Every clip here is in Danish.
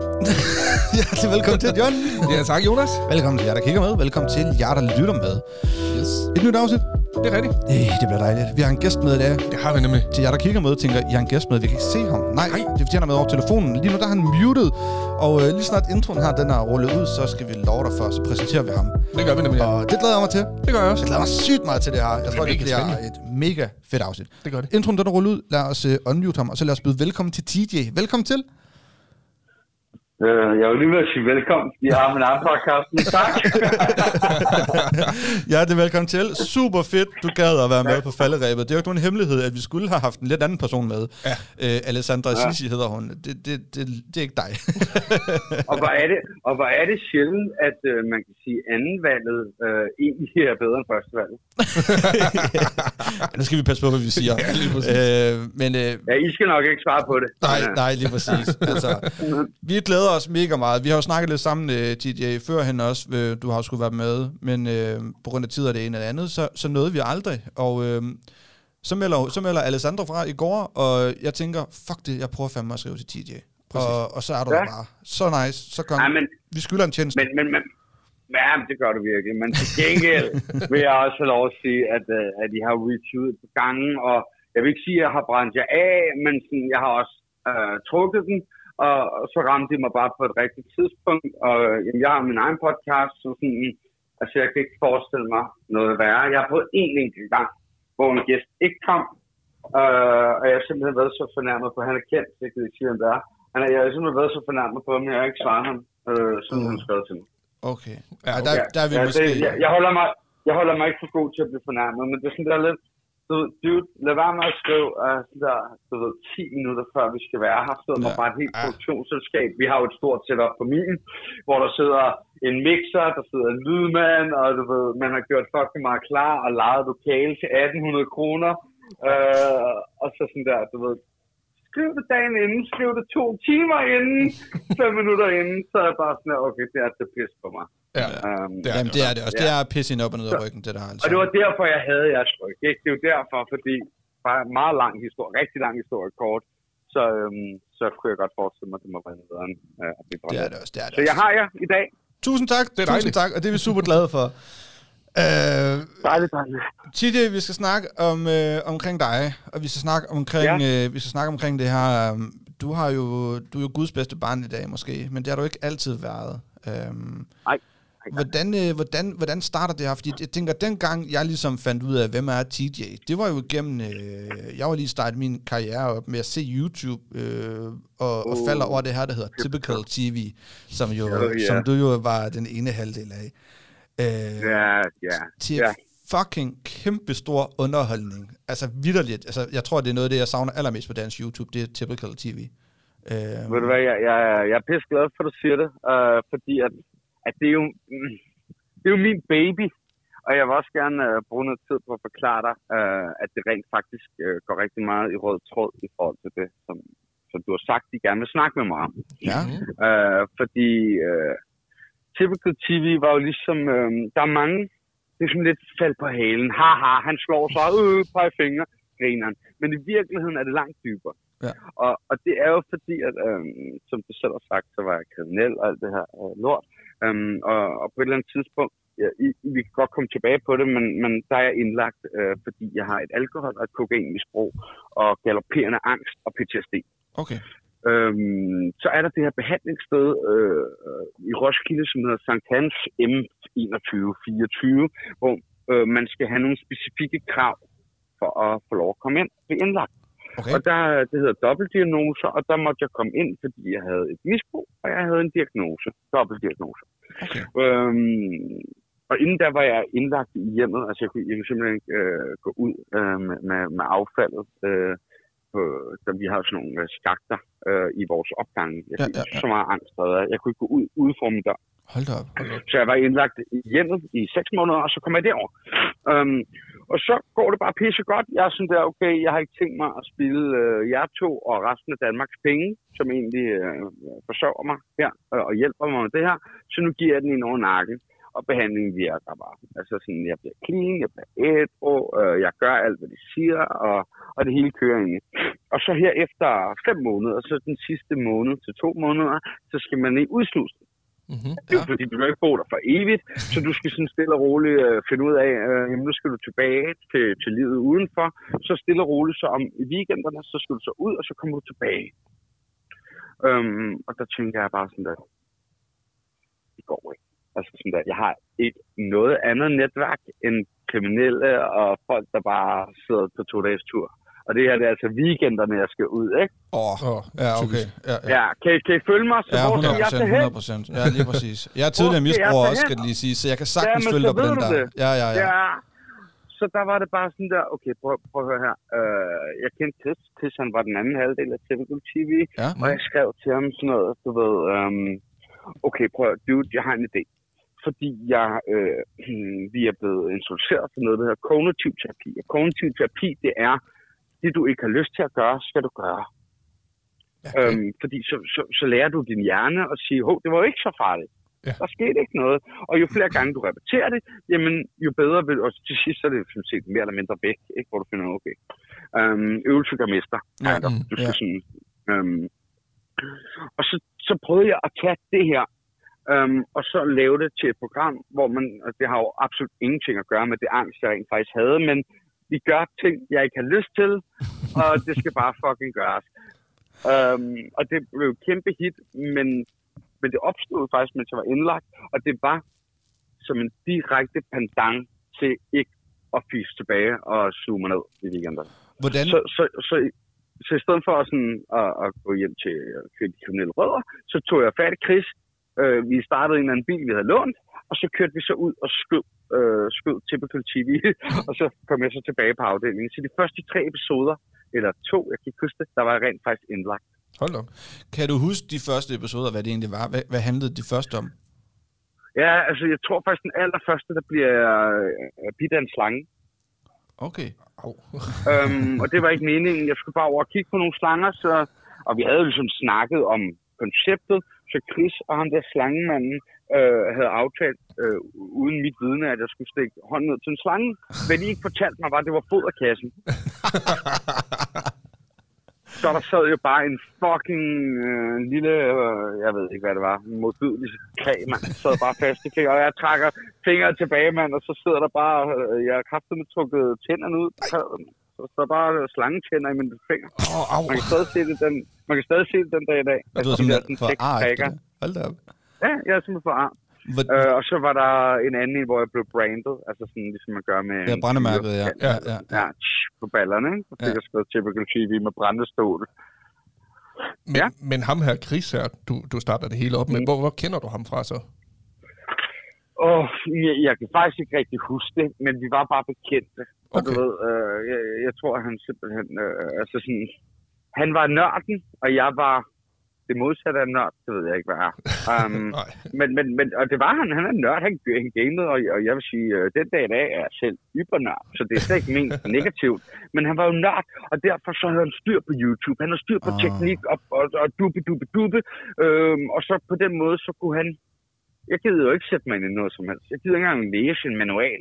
Hjertelig velkommen til, John. Ja, tak Jonas. Velkommen til jer, der kigger med. Velkommen til jer, der lytter med. Yes. Et nyt afsnit. Det er rigtigt. Øh, det bliver dejligt. Vi har en gæst med i dag. Det har vi nemlig. Til jer, der kigger med, tænker, I har en gæst med. Vi kan ikke se ham. Nej, Nej. det fortjener med over telefonen. Lige nu der er han muted. Og øh, lige snart introen her, den er rullet ud, så skal vi love dig for, så præsenterer vi ham. Det gør vi nemlig. Ja. Og det glæder jeg mig til. Det gør jeg også. Jeg glæder mig sygt meget til det her. Jeg tror, det bliver spændende. et mega fedt afsnit. Det gør det. Introen den er rullet ud. Lad os uh, unmute ham, og så lad os byde velkommen til TJ. Velkommen til. Øh, jeg vil lige ved at sige velkommen. Vi har min egen podcast. Men tak. Ja, det er velkommen til. Super fedt, du gad at være med på falderæbet. Det er jo ikke nogen hemmelighed, at vi skulle have haft en lidt anden person med. Ja. Øh, Alessandra ja. Sisi hedder hun. Det, det, det, det er ikke dig. og, hvor er det, og hvor er det sjældent, at øh, man kan sige, at andenvalget øh, egentlig er bedre end førstevalget. nu skal vi passe på, hvad vi siger. Ja, lige præcis. øh, men øh, Ja, I skal nok ikke svare på det. nej, nej, lige præcis. Altså, vi glæder os mega meget. Vi har jo snakket lidt sammen, øh, TJ, førhen også. Øh, du har jo skulle være med, men øh, på grund af tid og det ene eller andet, så, så nåede vi aldrig. Og øh, så, melder, så melder Alessandra fra i går, og jeg tænker, fuck det, jeg prøver fandme at skrive til TJ. Og, og så er du Ja. bare. Så nice. Så kom. Nej, men, Vi skylder en tjeneste. men, men, men, ja, men det gør du virkelig. Men til gengæld vil jeg også have lov at sige, at, øh, at I har reach ud på gangen, og jeg vil ikke sige, at jeg har brændt jer af, men sådan, jeg har også øh, trukket den, og, og så ramte de mig bare på et rigtigt tidspunkt, og jamen, jeg har min egen podcast, så sådan, altså jeg kan ikke forestille mig noget værre. Jeg har prøvet en enkelt gang, hvor en gæst ikke kom, øh, og jeg har simpelthen været så fornærmet på, han er kendt, det kan jeg ikke sige, hvem det er. Han er, jeg har simpelthen været så fornærmet på ham, jeg har ikke svaret ham, øh, som han skrev til mig. Okay. Ja, Ja, der, der er vi Ja, måske... det, jeg, jeg, holder mig, jeg holder mig ikke for god til at blive fornærmet, men det er sådan der lidt, du, ved, dude, lad være med at skrive uh, der, du ved, 10 minutter før vi skal være her, så ja. Ja. bare et helt produktionsselskab. Vi har jo et stort setup på min, hvor der sidder en mixer, der sidder en lydmand, og du ved, man har gjort fucking meget klar og lejet lokale til 1800 kroner. Uh, og så sådan der, du ved, skriv det dagen inden, skriv det to timer inden, fem minutter inden, så er jeg bare sådan, der, okay, det er det pis på mig. Ja. Um, Det er Jamen, det er det også. Ja. Det er pisse ind op og ned af ryggen, det der altså. og det var derfor, jeg havde jeres ryg. Ikke? Det er jo derfor, fordi bare en meget lang historie, rigtig lang historie kort, så, øhm, så kunne jeg godt forestille mig, at det må være noget andet. Øh, at Det er det også, det er det så jeg også. har jer i dag. Tusind tak, Det er tusind dejligt. tak, og det er vi super glade for. Øh, Dejligt, dejligt. Vi skal snakke om, øh, omkring dig, og vi skal snakke omkring, ja. øh, vi skal snakke omkring det her. øh, Du har jo, du er jo Guds bedste barn i dag måske, men det har du ikke altid været. Øhm, Nej. Hvordan, øh, hvordan, hvordan starter det her? Fordi jeg tænker, dengang jeg ligesom fandt ud af, hvem er TJ, det var jo igennem, øh, jeg var lige startet min karriere op med at se YouTube, øh, og, og Oh. falder over det her, der hedder Typical TV, som, jo, Oh, yeah. som du jo var den ene halvdel af. Øh, Ja, ja. til ja. fucking kæmpe stor underholdning. Altså vidderligt. Altså, jeg tror, det er noget af det, jeg savner allermest på dansk YouTube. Det er typical TV. Øh, Ved du hvad, jeg, jeg, jeg er pisse glad for, at du siger det, øh, fordi at, at det, er jo, mm, det er jo min baby, og jeg vil også gerne øh, bruge noget tid på at forklare dig, øh, at det rent faktisk øh, går rigtig meget i rød tråd i forhold til det, som, som du har sagt, de gerne vil snakke med mig om. ja. Øh, fordi øh, Typical TV var jo ligesom, øh, der er mange, det er sådan lidt fald på halen, haha, han slår sig, øh, pege fingre, grineren. Men i virkeligheden er det langt dybere. Ja. Og, og det er jo fordi, at øh, som du selv har sagt, så var jeg kriminel og alt det her øh, lort. Um, og, og på et eller andet tidspunkt, ja, I, vi kan godt komme tilbage på det, men, men der er jeg indlagt, øh, fordi jeg har et alkohol- og et kokainmisbrug, og galopperende angst og PTSD. Okay. Øhm, så er der det her behandlingssted øh, i Roskilde, som hedder Sankt Hans M2124, hvor øh, man skal have nogle specifikke krav for at få lov at komme ind blive indlagt. Okay. Og der, det hedder dobbeltdiagnoser, og der måtte jeg komme ind, fordi jeg havde et misbrug, og jeg havde en diagnose, dobbeltdiagnose. okay. Øhm, og inden der var jeg indlagt i hjemmet, altså jeg kunne, jeg kunne simpelthen ikke øh, gå ud øh, med, med, med affaldet. Øh, på, så vi har sådan nogle øh, skakter øh, i vores opgang. Jeg Ja, fik ja, ja. så meget angst, at jeg kunne ikke gå ud, ude for min dør. Hold da op. Så jeg var indlagt i hjemmet i seks måneder, og så kom jeg derover. Um, og så går det bare pisse godt. Jeg er sådan der, okay, jeg har ikke tænkt mig at spille øh, jer to og resten af Danmarks penge, som egentlig øh, forsørger mig her øh, og hjælper mig med det her. Så nu giver jeg den en over nakken. Og behandlingen virker bare. Altså sådan, jeg bliver clean, jeg bliver ædru, øh, jeg gør alt, hvad de siger, og, og det hele kører egentlig. Og så her efter fem måneder, så den sidste måned til to måneder, så skal man i udslusning. Mm-hmm. Det er jo fordi, du kan ikke bo der for evigt, så du skal sådan stille og roligt øh, finde ud af, øh, jamen, nu skal du tilbage til, til livet udenfor. Så stille og roligt, så om i weekenderne, så skal du så ud, og så kommer du tilbage. Øhm, og der tænker jeg bare sådan der, det går ikke. Altså sådan der, jeg har ikke noget andet netværk end kriminelle og folk, der bare sidder på to dages tur. Og det her, det er altså weekenderne, jeg skal ud, ikke? Åh, oh, ja, okay. Ja, ja. Ja, kan, I- kan I følge mig? Så Ja, hvor 100 skal jeg procent, tage hen? 100 procent. Ja, lige præcis. Jeg er tidligere misbruger også, skal lige sige, så jeg kan sagtens men følge dig på den der. det. Ja, ja, ja. Ja. Så der var det bare sådan der, okay, prøv, prøv at høre her. Øh, jeg kendte Chris. Chris, han var den anden halvdel af Typical TV. ja. Og jeg skrev til ham sådan noget, du ved, øhm, okay, prøv at, dude, jeg har en idé. Fordi jeg, øh, vi er blevet introduceret for noget, der hedder kognitiv terapi. Og kognitiv terapi, det er, det du ikke har lyst til at gøre, skal du gøre. Okay. Øhm, fordi så, så, så lærer du din hjerne at sige, hov, det var jo ikke så farligt. Ja. Der skete ikke noget. Og jo flere gange du repeterer det, jamen jo bedre vil og til sidst så er det sådan set mere eller mindre væk, ikke? hvor du finder, okay. Øhm, øvelse gør mester. Ja, of. mm, du skal ja. sådan, øhm, og så, så prøvede jeg at tage det her, øhm, og så lave det til et program, hvor man, og det har jo absolut ingenting at gøre med det angst, jeg rent faktisk havde, men vi gør ting, jeg ikke har lyst til, og det skal bare fucking gøres. Øhm, og det blev et kæmpe hit, men, men det opstod faktisk, mens jeg var indlagt, og det var som en direkte pendant til ikke at fise tilbage og suge mig ned i weekenderne. Hvordan, Så, så, så, så i stedet for sådan at, at gå hjem til øh, de kriminelle rødder, så tog jeg fat i Chris. Øh, vi startede en eller anden bil, vi havde lånt, og så kørte vi så ud og skød, øh, skød Typical TV, og så kom jeg så tilbage på afdelingen. Så de første tre episoder, eller to, jeg kan ikke huske det, der var jeg rent faktisk indlagt. Hold da. op. kan du huske de første episoder, hvad det egentlig var? Hvad, hvad handlede de første om? Ja, altså jeg tror faktisk den allerførste, der bliver øh, bidt af en slange. Okay. Øhm, og det var ikke meningen. Jeg skulle bare over og kigge på nogle slanger, så, og vi havde jo ligesom snakket om konceptet, så Chris og ham der slangemanden øh, havde aftalt, øh, uden mit vidne, at jeg skulle stikke hånden ned til en slange. Hvad de ikke fortalte mig, var, at det var foderkassen. Så der sad jo bare en fucking øh, lille, øh, jeg ved ikke hvad det var, modbydelig kræ, mand. Sad bare fast i fingeren, og jeg trækker fingeren tilbage, mand, og så sidder der bare, øh, jeg har kraftigt med trukket tænderne ud. Så er bare slangetænder i mine fingre. Åh, au. Man kan stadig se det den, man kan stadig se det den dag i dag. Og du er de der simpelthen for seks ar prikker. efter det. Hold da op. Ja, jeg er simpelthen for ar. Hvor, Øh, og så var der en anden, hvor jeg blev brandet, altså sådan ligesom man gør med... ja, brændemærket, ja. Ja. ja, ja. Tsch, på ballerne, ikke? Så fik Ja. jeg skrevet typical TV med brændestål. Men, Ja. men ham her, Chris her, du, du starter det hele op med. Mm. Hvor, hvor kender du ham fra så? Åh, jeg, jeg kan faktisk ikke rigtig huske det, men vi var bare bekendte. Og du Okay. ved, øh, jeg, jeg tror, han simpelthen... Øh, altså sådan... Han var nørden, og jeg var det modsatte af nørd, det ved jeg ikke, hvad er. Um, men, men, men, og det var han, han er nørd, han, han gamede, og, og jeg vil sige, øh, den dag i dag er jeg selv ybernørd, så det er slet ikke ment negativt. Men han var jo nørd, og derfor så havde han styr på YouTube, han har styr på Ah. teknik og, og, og duppe, duppe, duppe, øhm, og så på den måde, så kunne han, jeg gider jo ikke sætte mig ind i noget som helst, jeg gider ikke engang læse en manual.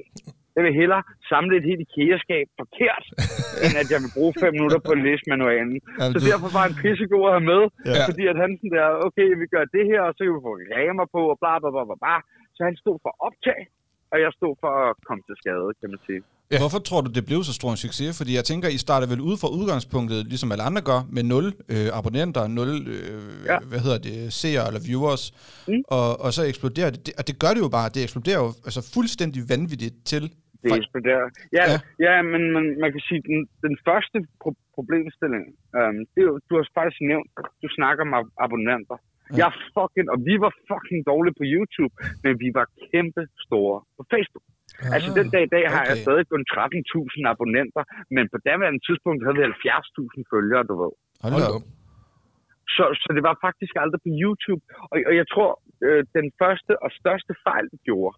Jeg vil hellere samle et helt IKEA-skab forkert, end at jeg vil bruge fem minutter på at læse manualen. Så du- derfor var han pissegod at have med, ja. fordi at han sådan der, okay, vi gør det her, og så kan vi få reklamer på, og bla bla bla bla bla. Så han stod for optag, og jeg stod for at komme til skade, kan man sige. Ja. Hvorfor tror du, det blev så stor en succes? Fordi jeg tænker, I starter vel ud fra udgangspunktet, ligesom alle andre gør, med 0 øh, abonnenter, 0, øh, ja. Hvad hedder det, seere eller viewers, mm. Og, og så eksploderer det. Og det gør det jo bare, det eksploderer jo altså fuldstændig vanvittigt til. Det eksploderer. Ja, Ja. ja. ja men man, man kan sige, den, den første pro- problemstilling, øhm, det er jo, du har faktisk nævnt, du snakker om ab- abonnenter. Ja. Jeg fucking, og vi var fucking dårlige på YouTube, men vi var kæmpe store på Facebook. Ah, altså den dag i dag har okay. jeg stadig kun 13.000 abonnenter, men på daværende tidspunkt havde vi 70.000 følgere, du ved. Hold, op. Så, så det var faktisk aldrig på YouTube. Og, og jeg tror, øh, den første og største fejl, vi gjorde,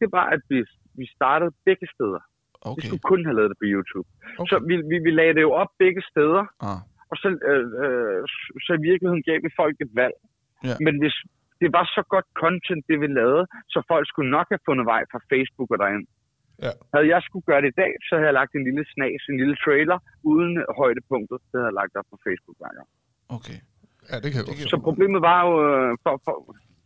det var, at vi, vi startede begge steder. Vi Okay. skulle kun have lavet det på YouTube. Okay. Så vi, vi, vi lagde det jo op begge steder, Ah. og så, øh, øh, så i virkeligheden gav vi folk et valg. Ja. Men hvis det var så godt content, det vi lavede, så folk skulle nok have fundet vej fra Facebook og derind. Ja. Havde jeg skulle gøre det i dag, så havde jeg lagt en lille snas, en lille trailer, uden højdepunktet, det havde jeg lagt op på Facebook hver gang. Okay. Ja, det kan jeg godt Så problemet var jo, øh, for, for,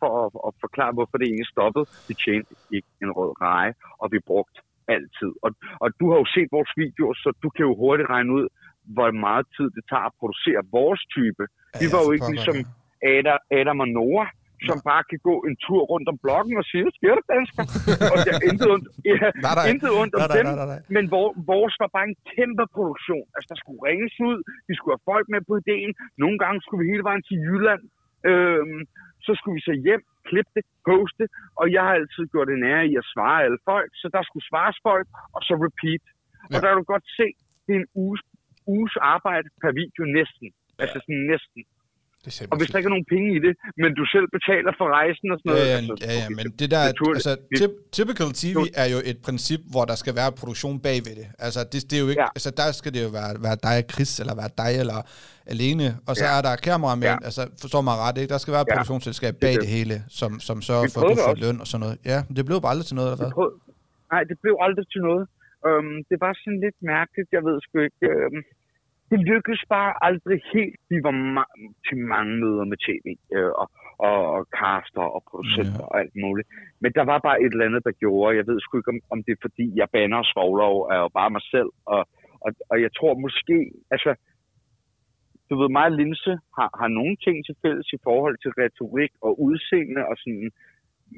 for at, at forklare, hvorfor det egentlig stoppede, vi tjente ikke en rød reje, og vi brugte altid. Og, og du har jo set vores videoer, så du kan jo hurtigt regne ud, hvor meget tid det tager at producere vores type. Vi Ja, var jo for ikke ligesom ja. Adam, Adam og Noah, som bare kan gå en tur rundt om blokken og sige, sker der, dansker? og der er intet ondt, ja, Nej, nej. intet ondt om Nej, dem. nej, nej, nej. Men vor, vores var bare en kæmpe produktion. Altså, der skulle ringes ud, vi skulle have folk med på ideen. Nogle gange skulle vi hele vejen til Jylland. Øhm, så skulle vi så hjem, klippe det, poste, og jeg har altid gjort en ære i at svare alle folk, så der skulle svares folk, og så repeat. Og Ja. der kan du godt se, det er en uges, uges arbejde per video næsten. Altså sådan næsten. Det Og hvis der ikke er nogen penge i det, men du selv betaler for rejsen og sådan Ja, noget. ja, altså, ja, ja, men det der, naturligt. altså, typ, typical TV er jo et princip, hvor der skal være produktion bagved det. Altså, det, det er jo ikke, Ja. altså, der skal det jo være, være dig og Chris, eller være dig eller alene, og så Ja. er der kameramænd, Ja. altså, forstår mig ret, ikke? Der skal være et Ja. produktionsselskab bag Det- det hele, som, som sørger for, at du får løn og sådan noget. Ja, men det blev bare aldrig til noget, eller hvad? Nej, det blev aldrig til noget. Um, det var sådan lidt mærkeligt, jeg ved sgu ikke. Um, det lykkedes bare aldrig helt. Vi var ma- til mange møder med tv øh, og, og, og caster og producenter Ja. og alt muligt. Men der var bare et eller andet, der gjorde. Jeg ved sgu ikke, om, om det er fordi, jeg bander og svogler og er jo bare mig selv. Og, og, og jeg tror måske, altså, du ved, mig og Linse har, har nogle ting til fælles i forhold til retorik og udseende og sådan,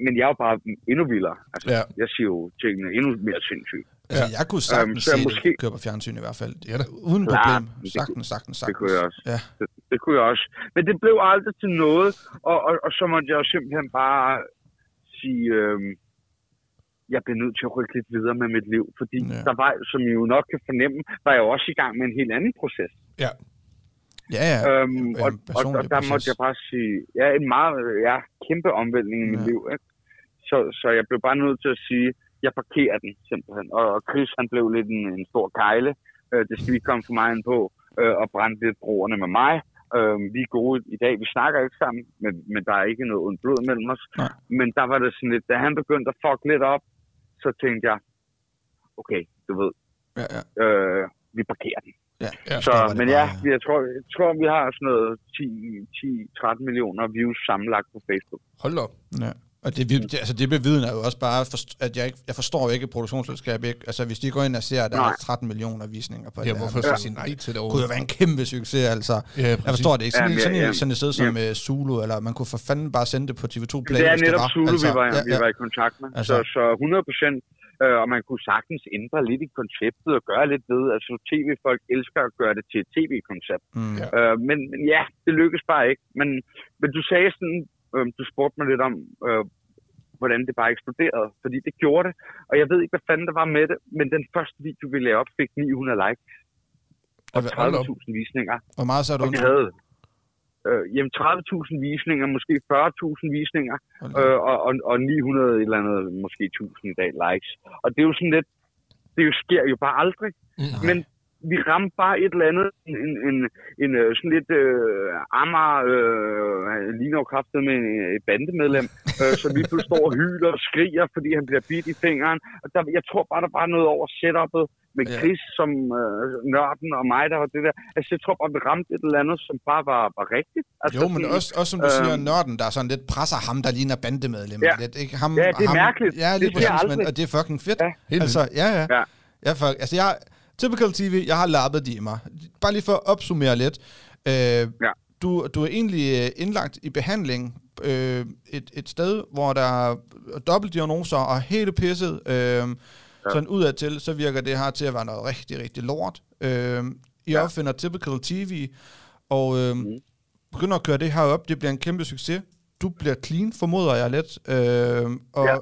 men jeg er jo bare endnu vildere. Altså, Ja. jeg siger jo tingene endnu mere sindssygt. Altså, Ja. jeg kunne sagtens Øhm, se jeg det måske- køre på fjernsyn i hvert fald. Ja da. Uden Klart, problem. Sagtens, sagtens, sagtens. Det kunne jeg også. Ja. Det, det kunne jeg også. Men det blev aldrig til noget, og, og, og så måtte jeg jo simpelthen bare sige, øhm, jeg bliver nødt til at rykke lidt videre med mit liv, fordi Ja. ja. der var, som I jo nok kan fornemme, var jeg jo også i gang med en helt anden proces. Ja. Ja, ja. Øhm, en og, og, og der proces. måtte jeg bare sige, ja, en meget ja, kæmpe omvæltning i mit liv. Ikke? Så, så jeg blev bare nødt til at sige, jeg parkerer den simpelthen. Og, og Chris, han blev lidt en, en stor kejle. Øh, det skal vi komme for meget ind på. Øh, og brændte lidt broerne med mig. Øh, vi er gode i dag. Vi snakker ikke sammen, men, men der er ikke noget ondt blod mellem os. Nej. Men der var det sådan lidt, da han begyndte at fuck lidt op, så tænkte jeg, okay, du ved, Ja, ja. øh, vi parkerer den. Ja. Ja. Så, det men ja, jeg tror, jeg tror, vi har sådan noget 10-13 millioner views sammenlagt på Facebook. Hold op. Ja. Og det, vi- det, altså det bevidner jo også bare, at jeg, ikke, jeg forstår ikke et produktionsselskab. Ikke? Altså hvis de går ind og ser, at der Nej. er 13 millioner visninger på Ja, det hvorfor så sige nej til det kunne overhovedet? jo være en kæmpe succes, altså. Ja, Jeg forstår det ikke. Sådan, Jamen, sådan, ja, ja, ja. sådan et sted som ja. Zulu, eller man kunne for fanden bare sende det på TV2 Play, det er netop var. Zulu, altså, vi, var, ja, vi ja. var i kontakt med. Altså. Så, så 100 procent. Øh, og man kunne sagtens ændre lidt i konceptet og gøre lidt ved. Altså tv-folk elsker at gøre det til et tv-koncept. Mm. Ja. Øh, men, men ja, det lykkes bare ikke. Men, men du sagde sådan, øh, du spurgte mig lidt om, øh, hvordan det bare eksploderede. Fordi det gjorde det. Og jeg ved ikke, hvad fanden der var med det. Men den første video, vi lavede op, fik 900 likes og Og hvad- hold op. 30.000 visninger. Hvor meget så er du Og vi havde øh, jamen 30.000 visninger, måske 40.000 visninger, øh, og, og, og 900 et eller andet, måske 1000 i dag likes. Og det er jo sådan lidt, det jo sker jo bare aldrig. Mm. Men vi ramte bare et eller andet, en, en, en, en øh, sådan lidt øh, ammer, øh, ligner jo kraftet med en, et bandemedlem, øh, som lige pludselig står og hyler og skriger, fordi han bliver bidt i fingeren. Og der, jeg tror bare, der var noget over setup'et med Ja. Chris som øh, nørden og mig, der var det der. Altså, jeg tror bare, vi ramte et eller andet, som bare var, var rigtigt. Altså, Jo, men sådan- også, også som du siger, øhm, nørden, der er sådan lidt presser ham, der ligner bandemedlem. Ja. Lidt, ikke? Ham, Ja, det er ham, mærkeligt. Ja, lige Det præcis, men, og det er fucking fedt. Ja. Altså, ja, ja. Ja. ja for, altså, jeg, typical TV, jeg har lappet de i mig. Bare lige for at opsummere lidt. Øh, Ja. du, du er egentlig øh, indlagt i behandling øh, et, et sted, hvor der er dobbeltdiagnoser og hele pisset. Øh, ja. Sådan udadtil, så virker det her til at være noget rigtig, rigtig lort. Øh, I Ja. opfinder Typical TV, og øh, Mhm. begynder at køre det her op. Det bliver en kæmpe succes. Du bliver clean, formoder jeg lidt. Øh, og Ja.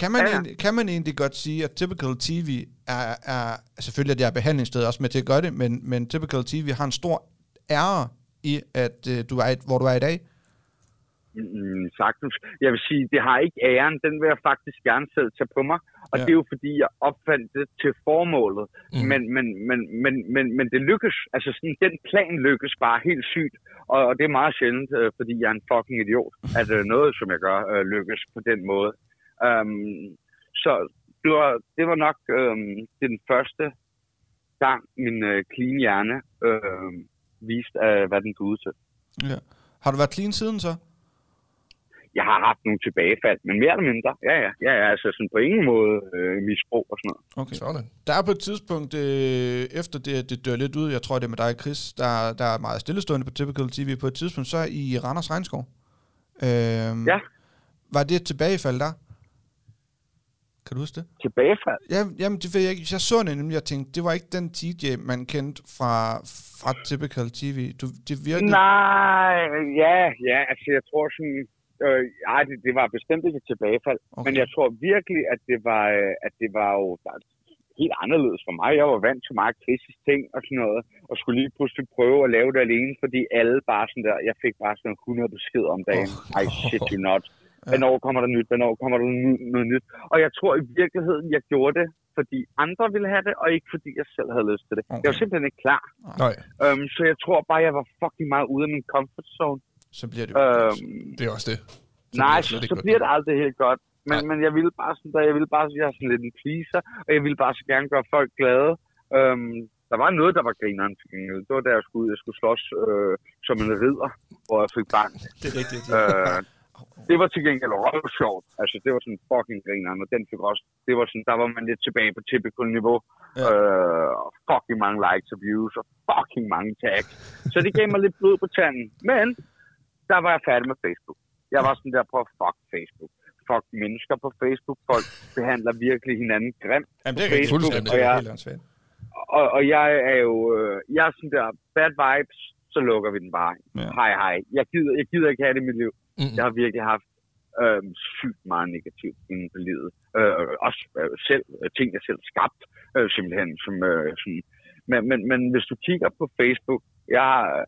Kan, man Ja, ja. egentlig, kan man egentlig godt sige, at Typical TV er, er selvfølgelig er det er behandlingssted også med til at gøre det, men, men Typical TV har en stor ære i, at øh, du er, hvor du er i dag? Mm, sagtens. Jeg vil sige, det har ikke æren. Den vil jeg faktisk gerne selv tage på mig. Og Ja. det er jo fordi, jeg opfandt det til formålet. Mm. Men, men, men, men, men, men det lykkes. Altså sådan, den plan lykkes bare helt sygt. Og, og det er meget sjældent, øh, fordi jeg er en fucking idiot, at øh, noget, som jeg gør, øh, lykkes på den måde. Um, så det var, det var nok øh, den første gang, min øh, clean hjerne øh, viste, øh, hvad den kunne til. Ja. Har du været clean siden så? Jeg har haft nogle tilbagefald, men mere eller mindre. Ja, ja. ja, ja altså sådan på ingen måde øh, misbrug og sådan noget. Okay. Sådan. Der er på et tidspunkt, øh, efter det, det dør lidt ud, jeg tror det er med dig, Chris, der, der er meget stillestående på Typical TV, på et tidspunkt, så er I Randers Regnskov. Øhm, Ja. Var det et tilbagefald der? Kan du huske det? Tilbagefald? Ja, jamen, det ved jeg ikke. Jeg så det nemlig, jeg tænkte, det var ikke den TJ, man kendte fra, fra Typical TV. Du, det virkede... Nej, ja, ja, altså jeg tror sådan, øh, ej, det, det var bestemt ikke et tilbagefald, Okay. men jeg tror virkelig, at det var, øh, at det var jo helt anderledes for mig. Jeg var vant til meget kritisk ting og sådan noget, og skulle lige pludselig prøve at lave det alene, fordi alle bare sådan der, jeg fik bare sådan 100 beskeder om dagen. Oh. I shit you not. Hvornår kommer der nyt? Hvornår kommer der ny- noget nyt? Og jeg tror i virkeligheden, jeg gjorde det, fordi andre ville have det, og ikke fordi jeg selv havde lyst til det. Jeg var Okay. simpelthen ikke klar. Nej, Um, så jeg tror bare, jeg var fucking meget ude af min comfort zone. Så bliver det jo. Øhm, det er også det. Så nej, bliver det så, slet ikke så godt. bliver det aldrig helt godt. Men, Nej. men jeg ville bare sådan der, jeg ville bare, jeg er sådan lidt en pleaser, og jeg ville bare så gerne gøre folk glade. Um, der var noget, der var grineren til gengæld. Det var da jeg skulle, jeg skulle slås øh, som en ridder, hvor jeg fik bank. Det er rigtigt. Øh, det var til gengæld røvsjovt. Altså, det var sådan fucking grineren, og den fik også, det var sådan, der var man lidt tilbage på typical niveau. Ja. Øh, og fucking mange likes og views, og fucking mange tags. Så det gav mig lidt blod på tanden. Men, der var jeg færdig med Facebook. Jeg var sådan der på, fuck Facebook. Fuck mennesker på Facebook. Folk behandler virkelig hinanden grimt. Jamen, det er. Facebook, Fuldstændig. og jeg-. Og, og jeg er jo, øh, jeg er sådan der, bad vibes, så lukker vi den bare. Ja. Hej, hej. Jeg gider, jeg gider ikke have det i mit liv. Mm. Jeg har virkelig haft øh, sygt meget negativt inden for livet. Øh, også øh, selv, øh, ting, jeg selv skabt, øh, simpelthen. Som, øh, sådan. Men, men, men hvis du kigger på Facebook, jeg.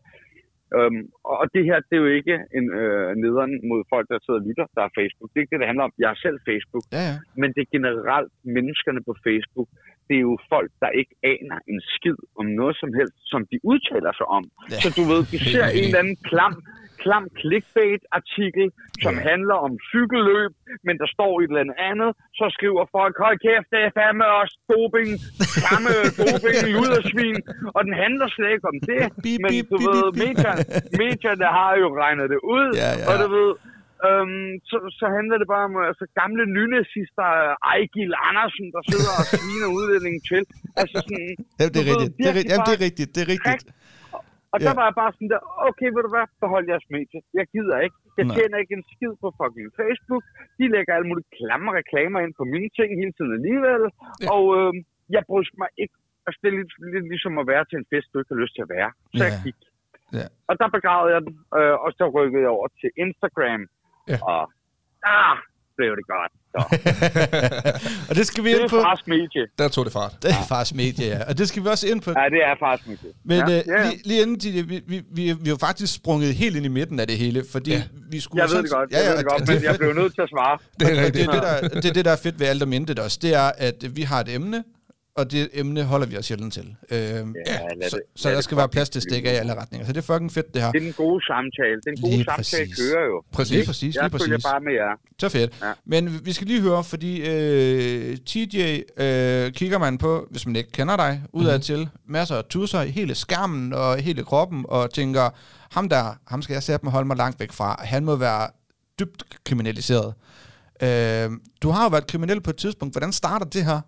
Øhm, og det her, det er jo ikke en øh, nederen mod folk, der sidder og lytter, der er Facebook. Det er ikke det, det handler om. Jeg er selv Facebook. Ja, ja. Men det er generelt menneskerne på Facebook. Det er jo folk, der ikke aner en skid om noget som helst, som de udtaler sig om. Ja. Så du ved, Helt ser en eller anden klam, klam clickbait-artikel, som ja. handler om cykelløb, men der står et eller andet så skriver folk, hold kæft, det er fandme også doping, samme doping, ludersvin, og den handler slet ikke om det. Bip, men bip, du bip, ved, medierne, medierne har jo regnet det ud, Ja, ja. og du ved, Øhm, så, så handler det bare om altså, gamle nynazister, Ejgil Andersen, der sidder og sviner udlændingen til. Altså sådan, Ja, det er du ved, rigtigt. Det er, rigtigt. Jamen, det er rigtigt. Det er rigtigt. Og der Ja. var jeg bare sådan der, okay, ved du hvad, behold jeres medie. Jeg gider ikke. Jeg Nej. tjener ikke en skid på fucking Facebook. De lægger alle mulige klamme reklamer ind på mine ting hele tiden alligevel. Ja. Og øh, jeg bryder mig ikke. Altså, det er lidt, lidt ligesom at være til en fest, du ikke har lyst til at være. Så Ja. jeg gik. Ja. Og der begravede jeg den, øh, og så rykkede jeg over til Instagram. Ja. Og ah, blev det godt. Så. og det skal vi Det ind er på. fars medie. Der tog det fart. Det er faktisk medie, ja. Og det skal vi også ind på. Ja, det er fars medie. Men ja, ja, ja, ja. Lige, lige inden, Ditte, vi, vi, vi, vi er jo faktisk sprunget helt ind i midten af det hele, fordi Ja. ja. vi skulle... Jeg ved sådan- det godt, jeg ved det godt, det, men det, jeg blev nødt til at svare. Det er det, er det, der, det er det, der er fedt ved alt om intet også. Det er, at vi har et emne, og det emne holder vi os sjældent til. Øhm, Ja, lad så, det- så der skal være plads til stik af i alle retninger. Så det er fucking fedt, det her. Det er den gode samtale. Den gode Lige samtale præcis. kører jo. Præcis. Lige præcis, Jeg lige præcis. bare med jer. Så fedt. Ja. Men vi skal lige høre, fordi øh, TJ øh, kigger man på, hvis man ikke kender dig, udad til masser af tusser i hele skærmen og hele kroppen, og tænker, ham der, ham skal jeg sætte mig holde mig langt væk fra. Han må være dybt kriminaliseret. Øh, du har jo været kriminel på et tidspunkt. Hvordan starter det her?